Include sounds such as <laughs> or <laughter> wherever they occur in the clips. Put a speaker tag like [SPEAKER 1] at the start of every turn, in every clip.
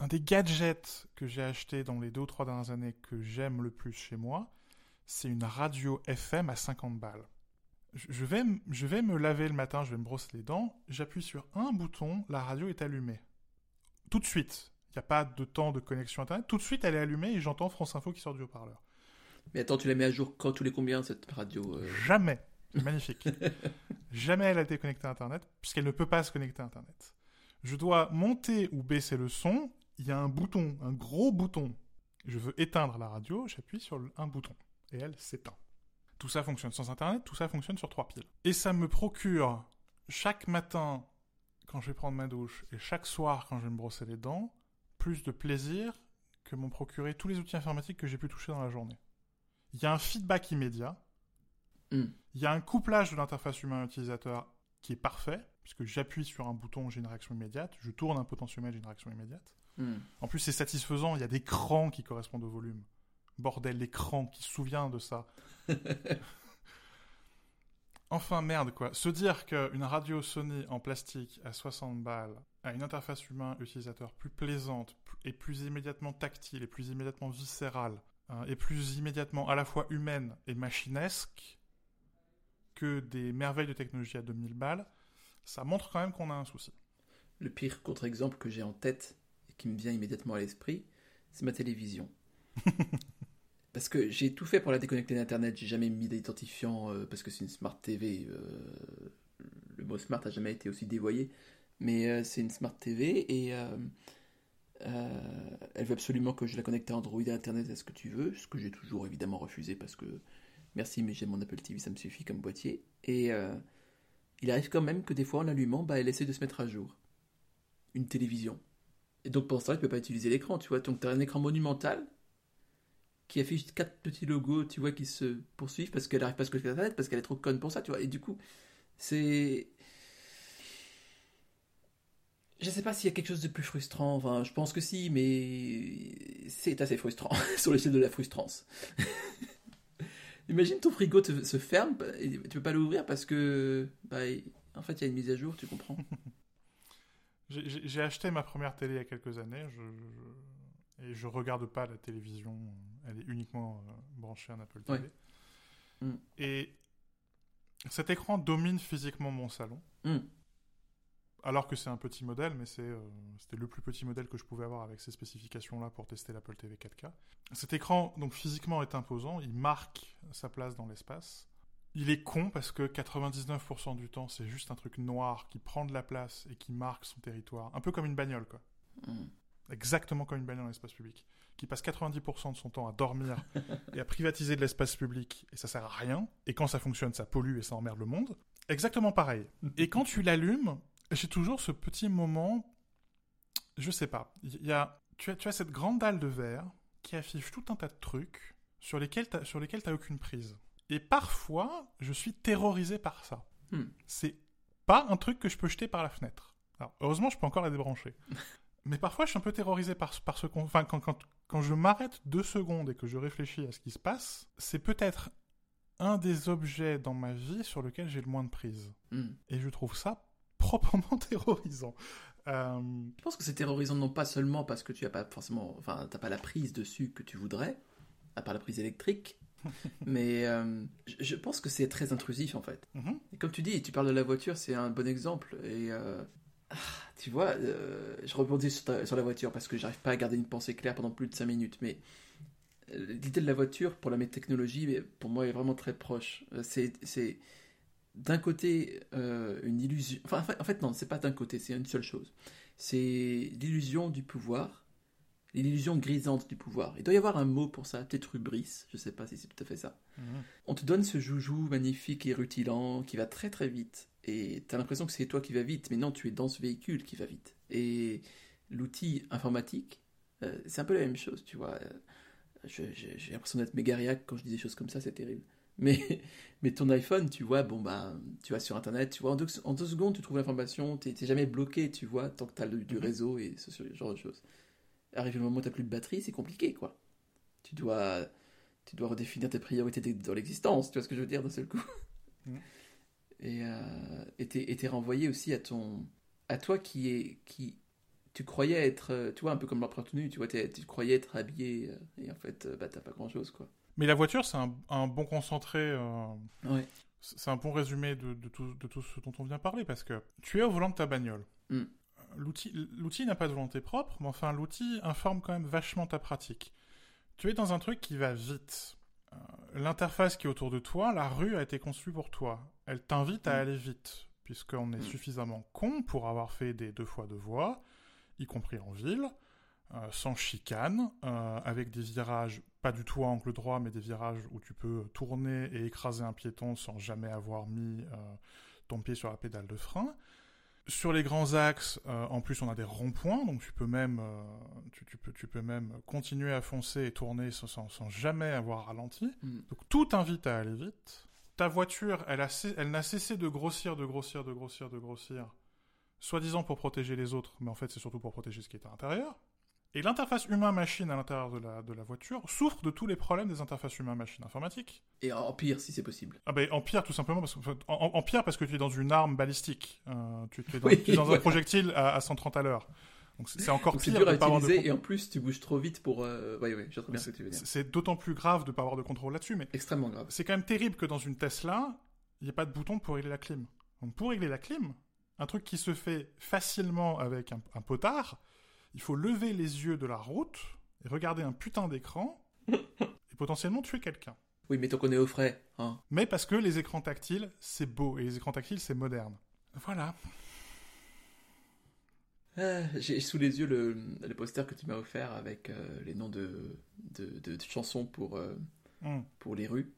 [SPEAKER 1] un des gadgets que j'ai acheté dans les deux ou trois dernières années que j'aime le plus chez moi, c'est une radio FM à 50 balles. Je vais, je vais me laver le matin, je vais me brosser les dents, j'appuie sur un bouton, la radio est allumée. Tout de suite. Il n'y a pas de temps de connexion Internet. Tout de suite, elle est allumée et j'entends France Info qui sort du haut-parleur.
[SPEAKER 2] Mais attends, tu la mets à jour quand tous les combien cette radio euh?
[SPEAKER 1] Jamais. <laughs> Magnifique. Jamais elle a été connectée à Internet, puisqu'elle ne peut pas se connecter à Internet. Je dois monter ou baisser le son. Il y a un bouton, un gros bouton. Je veux éteindre la radio, j'appuie sur un bouton. Et elle s'éteint. Tout ça fonctionne sans Internet, tout ça fonctionne sur trois piles. Et ça me procure, chaque matin, quand je vais prendre ma douche, et chaque soir, quand je vais me brosser les dents, plus de plaisir que m'ont procuré tous les outils informatiques que j'ai pu toucher dans la journée. Il y a un feedback immédiat.
[SPEAKER 2] Hmm.
[SPEAKER 1] Il y a un couplage de l'interface humain-utilisateur qui est parfait, puisque j'appuie sur un bouton, j'ai une réaction immédiate, je tourne un potentiomètre, j'ai une réaction immédiate. En plus, c'est satisfaisant, il y a des crans qui correspondent au volume. Bordel, l'écran qui se souvient de ça. <laughs> enfin, merde, quoi. Se dire qu'une radio Sony en plastique à 60 balles a une interface humain-utilisateur plus plaisante et plus immédiatement tactile et plus immédiatement viscérale hein, et plus immédiatement à la fois humaine et machinesque que des merveilles de technologie à 2000 balles, ça montre quand même qu'on a un souci.
[SPEAKER 2] Le pire contre-exemple que j'ai en tête qui me vient immédiatement à l'esprit, c'est ma télévision. <laughs> parce que j'ai tout fait pour la déconnecter d'Internet, j'ai jamais mis d'identifiant euh, parce que c'est une Smart TV. euh, le mot smart a jamais été aussi dévoyé, mais euh, c'est une Smart TV et elle veut absolument que je la connecte à Android à Internet à ce que tu veux, ce que j'ai toujours évidemment refusé parce que merci, mais j'ai mon Apple TV, ça me suffit comme boîtier. Et il arrive quand même que des fois en l'allumant, bah, elle essaie de se mettre à jour. Une télévision. Et donc pour ça, tu peux pas utiliser l'écran, tu vois. Donc tu as un écran monumental qui affiche quatre petits logos, tu vois, qui se poursuivent parce qu'elle arrive pas à se connecter à parce qu'elle est trop conne pour ça, tu vois. Et du coup, c'est. Je sais pas s'il y a quelque chose de plus frustrant, enfin, je pense que si, mais c'est assez frustrant, <laughs> sur l'échelle de la frustrance. <laughs> Imagine ton frigo se ferme et tu peux pas l'ouvrir parce que, bah, en fait, il y a une mise à jour, tu comprends. <laughs>
[SPEAKER 1] J'ai- acheté ma première télé il y a quelques années, je, je- et je regarde pas la télévision, elle est uniquement euh, branchée à un Apple TV.
[SPEAKER 2] Mm.
[SPEAKER 1] Et cet écran domine physiquement mon salon,
[SPEAKER 2] Hmm.
[SPEAKER 1] alors que c'est un petit modèle, mais euh, c'était le plus petit modèle que je pouvais avoir avec ces spécifications-là pour tester l'Apple TV 4K. Cet écran, donc physiquement, est imposant, il marque sa place dans l'espace. Il est con parce que 99% du temps, c'est juste un truc noir qui prend de la place et qui marque son territoire. Un peu comme une bagnole, quoi.
[SPEAKER 2] Hmm.
[SPEAKER 1] Exactement comme une bagnole dans l'espace public. Qui passe 90% de son temps à dormir <laughs> et à privatiser de l'espace public et ça sert à rien. Et quand ça fonctionne, ça pollue et ça emmerde le monde. Exactement pareil. Et quand tu l'allumes, j'ai toujours ce petit moment. Je sais pas. Il y a, tu, as, tu as cette grande dalle de verre qui affiche tout un tas de trucs sur lesquels tu sur lesquels t'as aucune prise. Et parfois, je suis terrorisé par ça.
[SPEAKER 2] Hmm.
[SPEAKER 1] C'est pas un truc que je peux jeter par la fenêtre. Alors, heureusement, je peux encore la débrancher. <laughs> Mais parfois, je suis un peu terrorisé par, par ce qu'on. Enfin, quand, quand, quand je m'arrête deux secondes et que je réfléchis à ce qui se passe, c'est peut-être un des objets dans ma vie sur lequel j'ai le moins de prise.
[SPEAKER 2] Hmm.
[SPEAKER 1] Et je trouve ça proprement <laughs> terrorisant. Euh,
[SPEAKER 2] Je pense que c'est terrorisant non pas seulement parce que tu as pas forcément, enfin, t'as pas la prise dessus que tu voudrais, à part la prise électrique, <laughs> mais euh, je- pense que c'est très intrusif en fait.
[SPEAKER 1] mhm.
[SPEAKER 2] Et comme tu dis, tu parles de la voiture, c'est un bon exemple. Et euh, ah, tu vois, euh, je rebondis sur, ta- sur la voiture parce que j'arrive pas à garder une pensée claire pendant plus de 5 minutes. Mais l'idée de la voiture pour la technologie, pour moi, est vraiment très proche. C'est, c'est d'un côté une illusion. Enfin, en fait- en fait, non, c'est pas d'un côté, c'est une seule chose. C'est l'illusion du pouvoir, l'illusion grisante du pouvoir. Il doit y avoir un mot pour ça, peut-être rubris, je sais pas si c'est tout à fait ça.
[SPEAKER 1] Mhm.
[SPEAKER 2] On te donne ce joujou magnifique et rutilant qui va très très vite. Et t'as l'impression que c'est toi qui vas vite, mais non, tu es dans ce véhicule qui va vite. Et l'outil informatique, euh, c'est un peu la même chose, tu vois. Euh, J'ai l'impression d'être mégariaque quand je dis des choses comme ça, c'est terrible. <laughs> Mais, mais ton iPhone, tu vois, bon bah, tu vas sur Internet, tu vois, en deux, en deux secondes, tu trouves l'information, t'es jamais bloqué, tu vois, tant que t'as le- du
[SPEAKER 1] Mhm.
[SPEAKER 2] réseau et ce genre de choses. Arrive le moment où t'as plus de batterie, c'est compliqué, quoi. Tu dois, tu dois redéfinir tes priorités dans l'existence, tu vois ce que je veux dire d'un seul coup.
[SPEAKER 1] Mhm.
[SPEAKER 2] Et euh, t'es renvoyé aussi à ton, à toi qui est, qui, tu croyais être, euh, tu vois, un peu comme l'empereur tenue, tu vois, tu croyais être habillé, euh, et en fait, euh, bah, t'as pas grand chose, quoi.
[SPEAKER 1] Mais la voiture, c'est un, un bon concentré. euh,
[SPEAKER 2] Ouais.
[SPEAKER 1] C'est un bon résumé de, de tout, de tout ce dont on vient parler parce que tu es au volant de ta bagnole.
[SPEAKER 2] Mm.
[SPEAKER 1] L'outil l'outil n'a pas de volonté propre, mais enfin l'outil informe quand même vachement ta pratique. Tu es dans un truc qui va vite. Euh, L'interface qui est autour de toi, la rue a été conçue pour toi. Elle t'invite à
[SPEAKER 2] Mm.
[SPEAKER 1] aller vite, puisqu'on est
[SPEAKER 2] Mm.
[SPEAKER 1] suffisamment con pour avoir fait des deux fois deux voies, y compris en ville, euh, sans chicane, euh, avec des virages pas du tout à angle droit, mais des virages où tu peux tourner et écraser un piéton sans jamais avoir mis ton pied sur la pédale de frein. Sur les grands axes, euh, en plus, on a des ronds-points, donc tu peux même, euh, tu, tu peux, tu peux même continuer à foncer et tourner sans, jamais avoir ralenti.
[SPEAKER 2] Mm.
[SPEAKER 1] Donc tout t'invite à aller vite. Ta voiture, elle, a elle n'a cessé de grossir, de grossir, de grossir, de grossir, soi-disant pour protéger les autres, mais en fait c'est surtout pour protéger ce qui est à l'intérieur. Et l'interface humain-machine à l'intérieur de la, de la voiture souffre de tous les problèmes des interfaces humain-machine informatiques.
[SPEAKER 2] Et en pire, si c'est possible.
[SPEAKER 1] Ah ben empire tout simplement parce que en, en- empire parce que tu es dans une arme balistique. Euh, tu, tu es dans,
[SPEAKER 2] Oui,
[SPEAKER 1] tu es dans un <laughs> projectile à, à 130 à l'heure. Donc c'est c'est encore
[SPEAKER 2] Donc, C'est
[SPEAKER 1] pire
[SPEAKER 2] dur à
[SPEAKER 1] de de
[SPEAKER 2] utiliser,
[SPEAKER 1] con-
[SPEAKER 2] et en plus, tu bouges trop vite pour. Euh... Ouais, ouais, je très bien ce que tu veux dire.
[SPEAKER 1] C'est c'est d'autant plus grave de pas avoir de contrôle là-dessus, mais
[SPEAKER 2] Extrêmement grave.
[SPEAKER 1] c'est quand même terrible que dans une Tesla, il n'y ait pas de bouton pour régler la clim. Donc pour régler la clim, un truc qui se fait facilement avec un, un potard, il faut lever les yeux de la route et regarder un putain d'écran <laughs> et potentiellement tuer quelqu'un.
[SPEAKER 2] Oui, mais tant qu'on est au frais, hein.
[SPEAKER 1] Mais parce que les écrans tactiles, c'est beau, et les écrans tactiles, c'est moderne. Voilà.
[SPEAKER 2] Ah, J'ai sous les yeux le, le poster que tu m'as offert avec euh, les noms de, de, de- de chansons pour, euh,
[SPEAKER 1] Hmm.
[SPEAKER 2] pour les rues.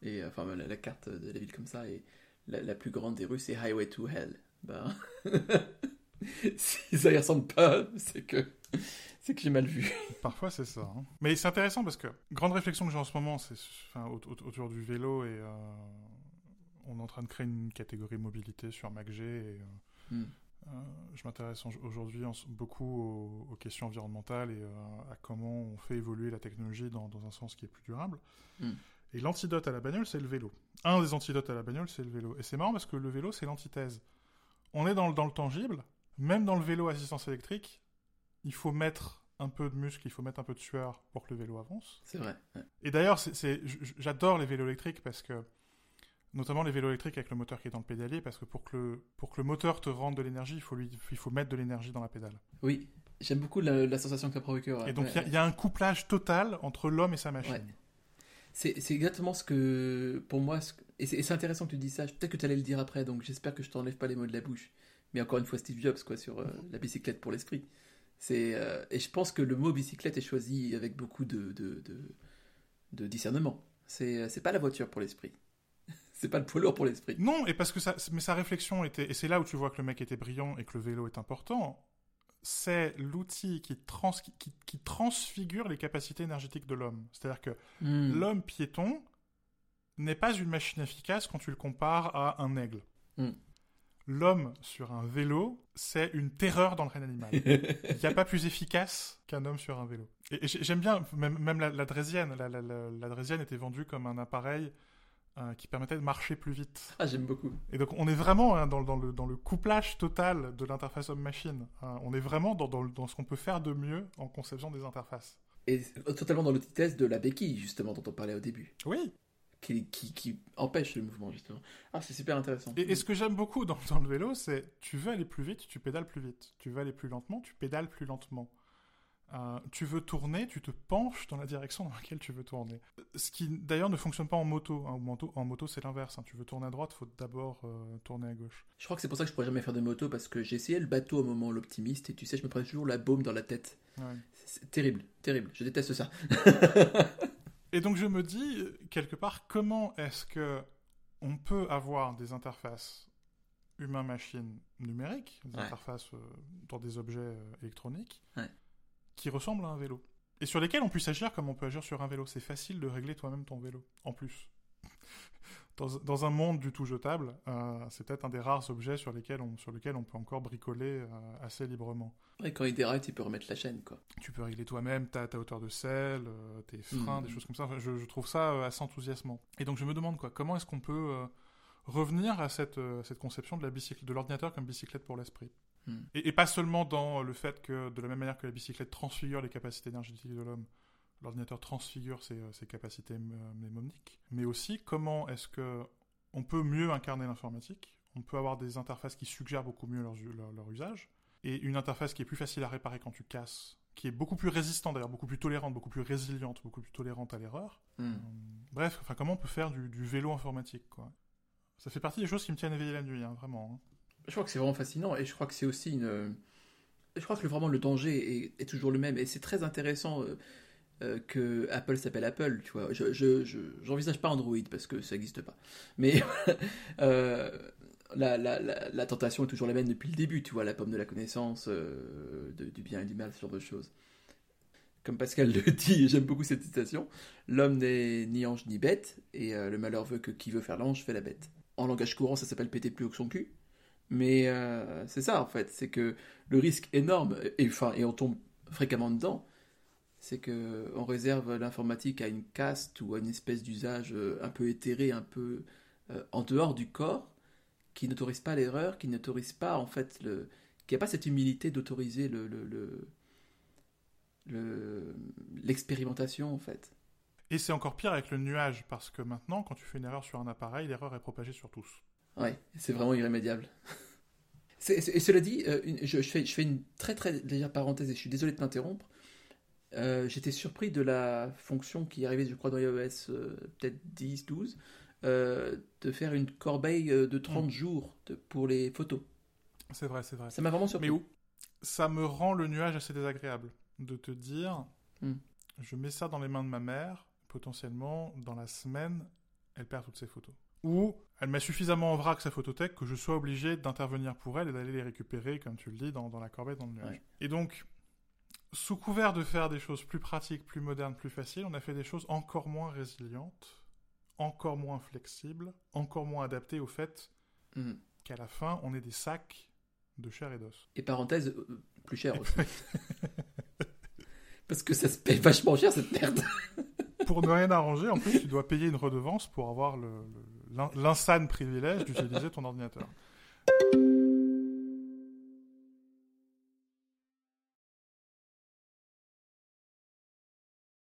[SPEAKER 2] Et euh, enfin, la, la carte de la ville comme ça. Et la, la plus grande des rues, c'est Highway to Hell. Ben. <laughs> <laughs> si ça y ressemble pas, c'est que, c'est que j'ai mal vu.
[SPEAKER 1] Parfois, c'est ça. hein. Mais c'est intéressant parce que, grande réflexion que j'ai en ce moment, c'est enfin, autour du vélo et euh, on est en train de créer une catégorie mobilité sur MacG et euh,
[SPEAKER 2] Hmm.
[SPEAKER 1] euh, je m'intéresse aujourd'hui beaucoup aux, aux questions environnementales et à comment on fait évoluer la technologie dans, dans un sens qui est plus durable.
[SPEAKER 2] Hmm.
[SPEAKER 1] Et l'antidote à la bagnole, c'est le vélo. Un des antidotes à la bagnole, c'est le vélo. Et c'est marrant parce que le vélo, c'est l'antithèse. On est dans, le- dans le tangible, même dans le vélo assistance électrique, il faut mettre un peu de muscle, il faut mettre un peu de sueur pour que le vélo avance.
[SPEAKER 2] C'est vrai. ouais.
[SPEAKER 1] Et d'ailleurs, c'est- j'adore les vélos électriques parce que, notamment les vélos électriques avec le moteur qui est dans le pédalier, parce que pour que le, pour que le moteur te rende de l'énergie, il faut, lui, il faut mettre de l'énergie dans la pédale.
[SPEAKER 2] Oui, j'aime beaucoup la, la sensation que ça provoque. ouais.
[SPEAKER 1] et donc, il
[SPEAKER 2] Ouais,
[SPEAKER 1] y a- il y, a un couplage total entre l'homme et sa machine.
[SPEAKER 2] C'est exactement ce que, pour moi, ce et c'est intéressant que tu dis ça. Peut-être que tu allais le dire après, donc j'espère que je t'enlève pas les mots de la bouche. Mais encore une fois, Steve Jobs, quoi, sur euh, la bicyclette pour l'esprit. C'est euh, et je pense que le mot bicyclette est choisi avec beaucoup de de, de, de discernement. C'est euh, c'est pas la voiture pour l'esprit. <laughs> c'est pas le poids lourd pour l'esprit.
[SPEAKER 1] Non, et parce que ça, mais sa réflexion était, et c'est là où tu vois que le mec était brillant et que le vélo est important, c'est l'outil qui, trans, qui, transfigure les capacités énergétiques de l'homme. C'est-à-dire que
[SPEAKER 2] Hmm.
[SPEAKER 1] l'homme piéton n'est pas une machine efficace quand tu le compares à un aigle.
[SPEAKER 2] Mm.
[SPEAKER 1] L'homme sur un vélo, c'est une terreur dans le règne animal. <laughs> Il n'y a pas plus efficace qu'un homme sur un vélo. Et, et j'ai- j'aime bien, même, même la, la Drésienne. La, la- la- la Drésienne était vendue comme un appareil euh, qui permettait de marcher plus vite.
[SPEAKER 2] ah, j'aime beaucoup.
[SPEAKER 1] Et donc on est vraiment hein, dans, dans le, dans le couplage total de l'interface homme-machine. Hein, on est vraiment dans, dans, dans ce qu'on peut faire de mieux en conception des interfaces.
[SPEAKER 2] Et totalement dans l'antithèse de la béquille, justement, dont on parlait au début,
[SPEAKER 1] Oui,
[SPEAKER 2] qui, qui, qui empêche le mouvement, justement. Ah, c'est super intéressant.
[SPEAKER 1] Et, et ce que j'aime beaucoup dans, dans le vélo, c'est tu veux aller plus vite, tu pédales plus vite. Tu veux aller plus lentement, tu pédales plus lentement. Euh, tu veux tourner, tu te penches dans la direction dans laquelle tu veux tourner. Ce qui d'ailleurs ne fonctionne pas en moto. hein. En moto, en moto c'est l'inverse. hein. Tu veux tourner à droite, faut d'abord euh, tourner à gauche.
[SPEAKER 2] Je crois que c'est pour ça que je pourrais jamais faire de moto parce que j'ai essayé le bateau au moment l'optimiste et tu sais, je me prenais toujours la baume dans la tête.
[SPEAKER 1] Ouais.
[SPEAKER 2] C'est c'est terrible, terrible. Je déteste ça. <laughs>
[SPEAKER 1] Et donc je me dis quelque part comment est-ce que on peut avoir des interfaces humain-machine numériques, des
[SPEAKER 2] Ouais.
[SPEAKER 1] interfaces euh, dans des objets euh, électroniques,
[SPEAKER 2] Ouais.
[SPEAKER 1] qui ressemblent à un vélo. Et sur lesquels on puisse agir comme on peut agir sur un vélo. C'est facile de régler toi-même ton vélo, en plus. Dans, dans un monde du tout jetable, euh, c'est peut-être un des rares objets sur lesquels on, sur lequel on peut encore bricoler euh, assez librement.
[SPEAKER 2] Et quand il déraille, tu peux remettre la chaîne, quoi.
[SPEAKER 1] Tu peux régler toi-même ta, ta hauteur de selle, euh, tes freins,
[SPEAKER 2] Mhm.
[SPEAKER 1] des choses comme ça. Enfin, je, je trouve ça assez enthousiasmant. Et donc je me demande quoi, comment est-ce qu'on peut revenir à cette, cette conception de la bicyclette, de l'ordinateur comme bicyclette pour l'esprit?
[SPEAKER 2] Hmm.
[SPEAKER 1] Et, et pas seulement dans le fait que, de la même manière que la bicyclette transfigure les capacités énergétiques de l'homme, l'ordinateur transfigure ses, euh, ses capacités m- mnémoniques, mais aussi comment est-ce que on peut mieux incarner l'informatique, on peut avoir des interfaces qui suggèrent beaucoup mieux leur, leur- leur usage, et une interface qui est plus facile à réparer quand tu casses, qui est beaucoup plus résistante d'ailleurs, beaucoup plus tolérante, beaucoup plus résiliente, beaucoup plus tolérante à l'erreur.
[SPEAKER 2] Hmm.
[SPEAKER 1] Euh, Bref, enfin, comment on peut faire du, du vélo informatique, quoi? Ça fait partie des choses qui me tiennent éveillé la nuit, hein, vraiment. hein.
[SPEAKER 2] Je crois que c'est vraiment fascinant et je crois que c'est aussi une. Je crois que vraiment le danger est, est toujours le même et c'est très intéressant euh, que Apple s'appelle Apple. Tu vois, je je- je- j'envisage pas Android parce que ça n'existe pas. Mais <laughs> euh, la, la, la, tentation est toujours la même depuis le début. Tu vois, la pomme de la connaissance, euh, du bien et du mal, ce genre de choses. Comme Pascal le <laughs> dit, et j'aime beaucoup cette citation, l'homme n'est ni ange ni bête, et le malheur veut que qui veut faire l'ange fait la bête. En langage courant, ça s'appelle péter plus haut que son cul. Mais c'est ça en fait, c'est que le risque énorme, et, enfin, et on tombe fréquemment dedans, c'est que on réserve l'informatique à une caste ou à une espèce d'usage euh, un peu éthéré, un peu euh, en dehors du corps, qui n'autorise pas l'erreur, qui n'autorise pas en fait le, qui n'a pas cette humilité d'autoriser le, le, le- le- l'expérimentation en fait.
[SPEAKER 1] Et c'est encore pire avec le nuage, parce que maintenant, quand tu fais une erreur sur un appareil, l'erreur est propagée sur tous.
[SPEAKER 2] Ouais, c'est vraiment irrémédiable. <laughs> Et cela dit, euh, une- je, je fais, je fais une très très légère parenthèse et je suis désolé de t'interrompre. Euh, J'étais surpris de la fonction qui est arrivée, je crois, dans iOS euh, peut-être 10, 12, euh, de faire une corbeille de 30
[SPEAKER 1] Mm.
[SPEAKER 2] jours de- pour les photos.
[SPEAKER 1] C'est vrai, c'est vrai.
[SPEAKER 2] Ça m'a vraiment surpris.
[SPEAKER 1] Mais où ça me rend le nuage assez désagréable de te dire,
[SPEAKER 2] Hmm.
[SPEAKER 1] je mets ça dans les mains de ma mère, potentiellement dans la semaine, elle perd toutes ses photos. Ou elle met suffisamment en vrac sa photothèque que je sois obligé d'intervenir pour elle et d'aller les récupérer, comme tu le dis, dans, dans la corbeille, dans le nuage.
[SPEAKER 2] Ouais.
[SPEAKER 1] Et donc, sous couvert de faire des choses plus pratiques, plus modernes, plus faciles, on a fait des choses encore moins résilientes, encore moins flexibles, encore moins adaptées au fait
[SPEAKER 2] Mm.
[SPEAKER 1] qu'à la fin, on est des sacs de chair et d'os.
[SPEAKER 2] Et parenthèse, euh, plus cher aussi. <laughs> Parce que ça se paye vachement cher cette merde. <laughs>
[SPEAKER 1] pour ne rien arranger, en plus, tu dois payer une redevance pour avoir l'insane privilège d'utiliser ton ordinateur.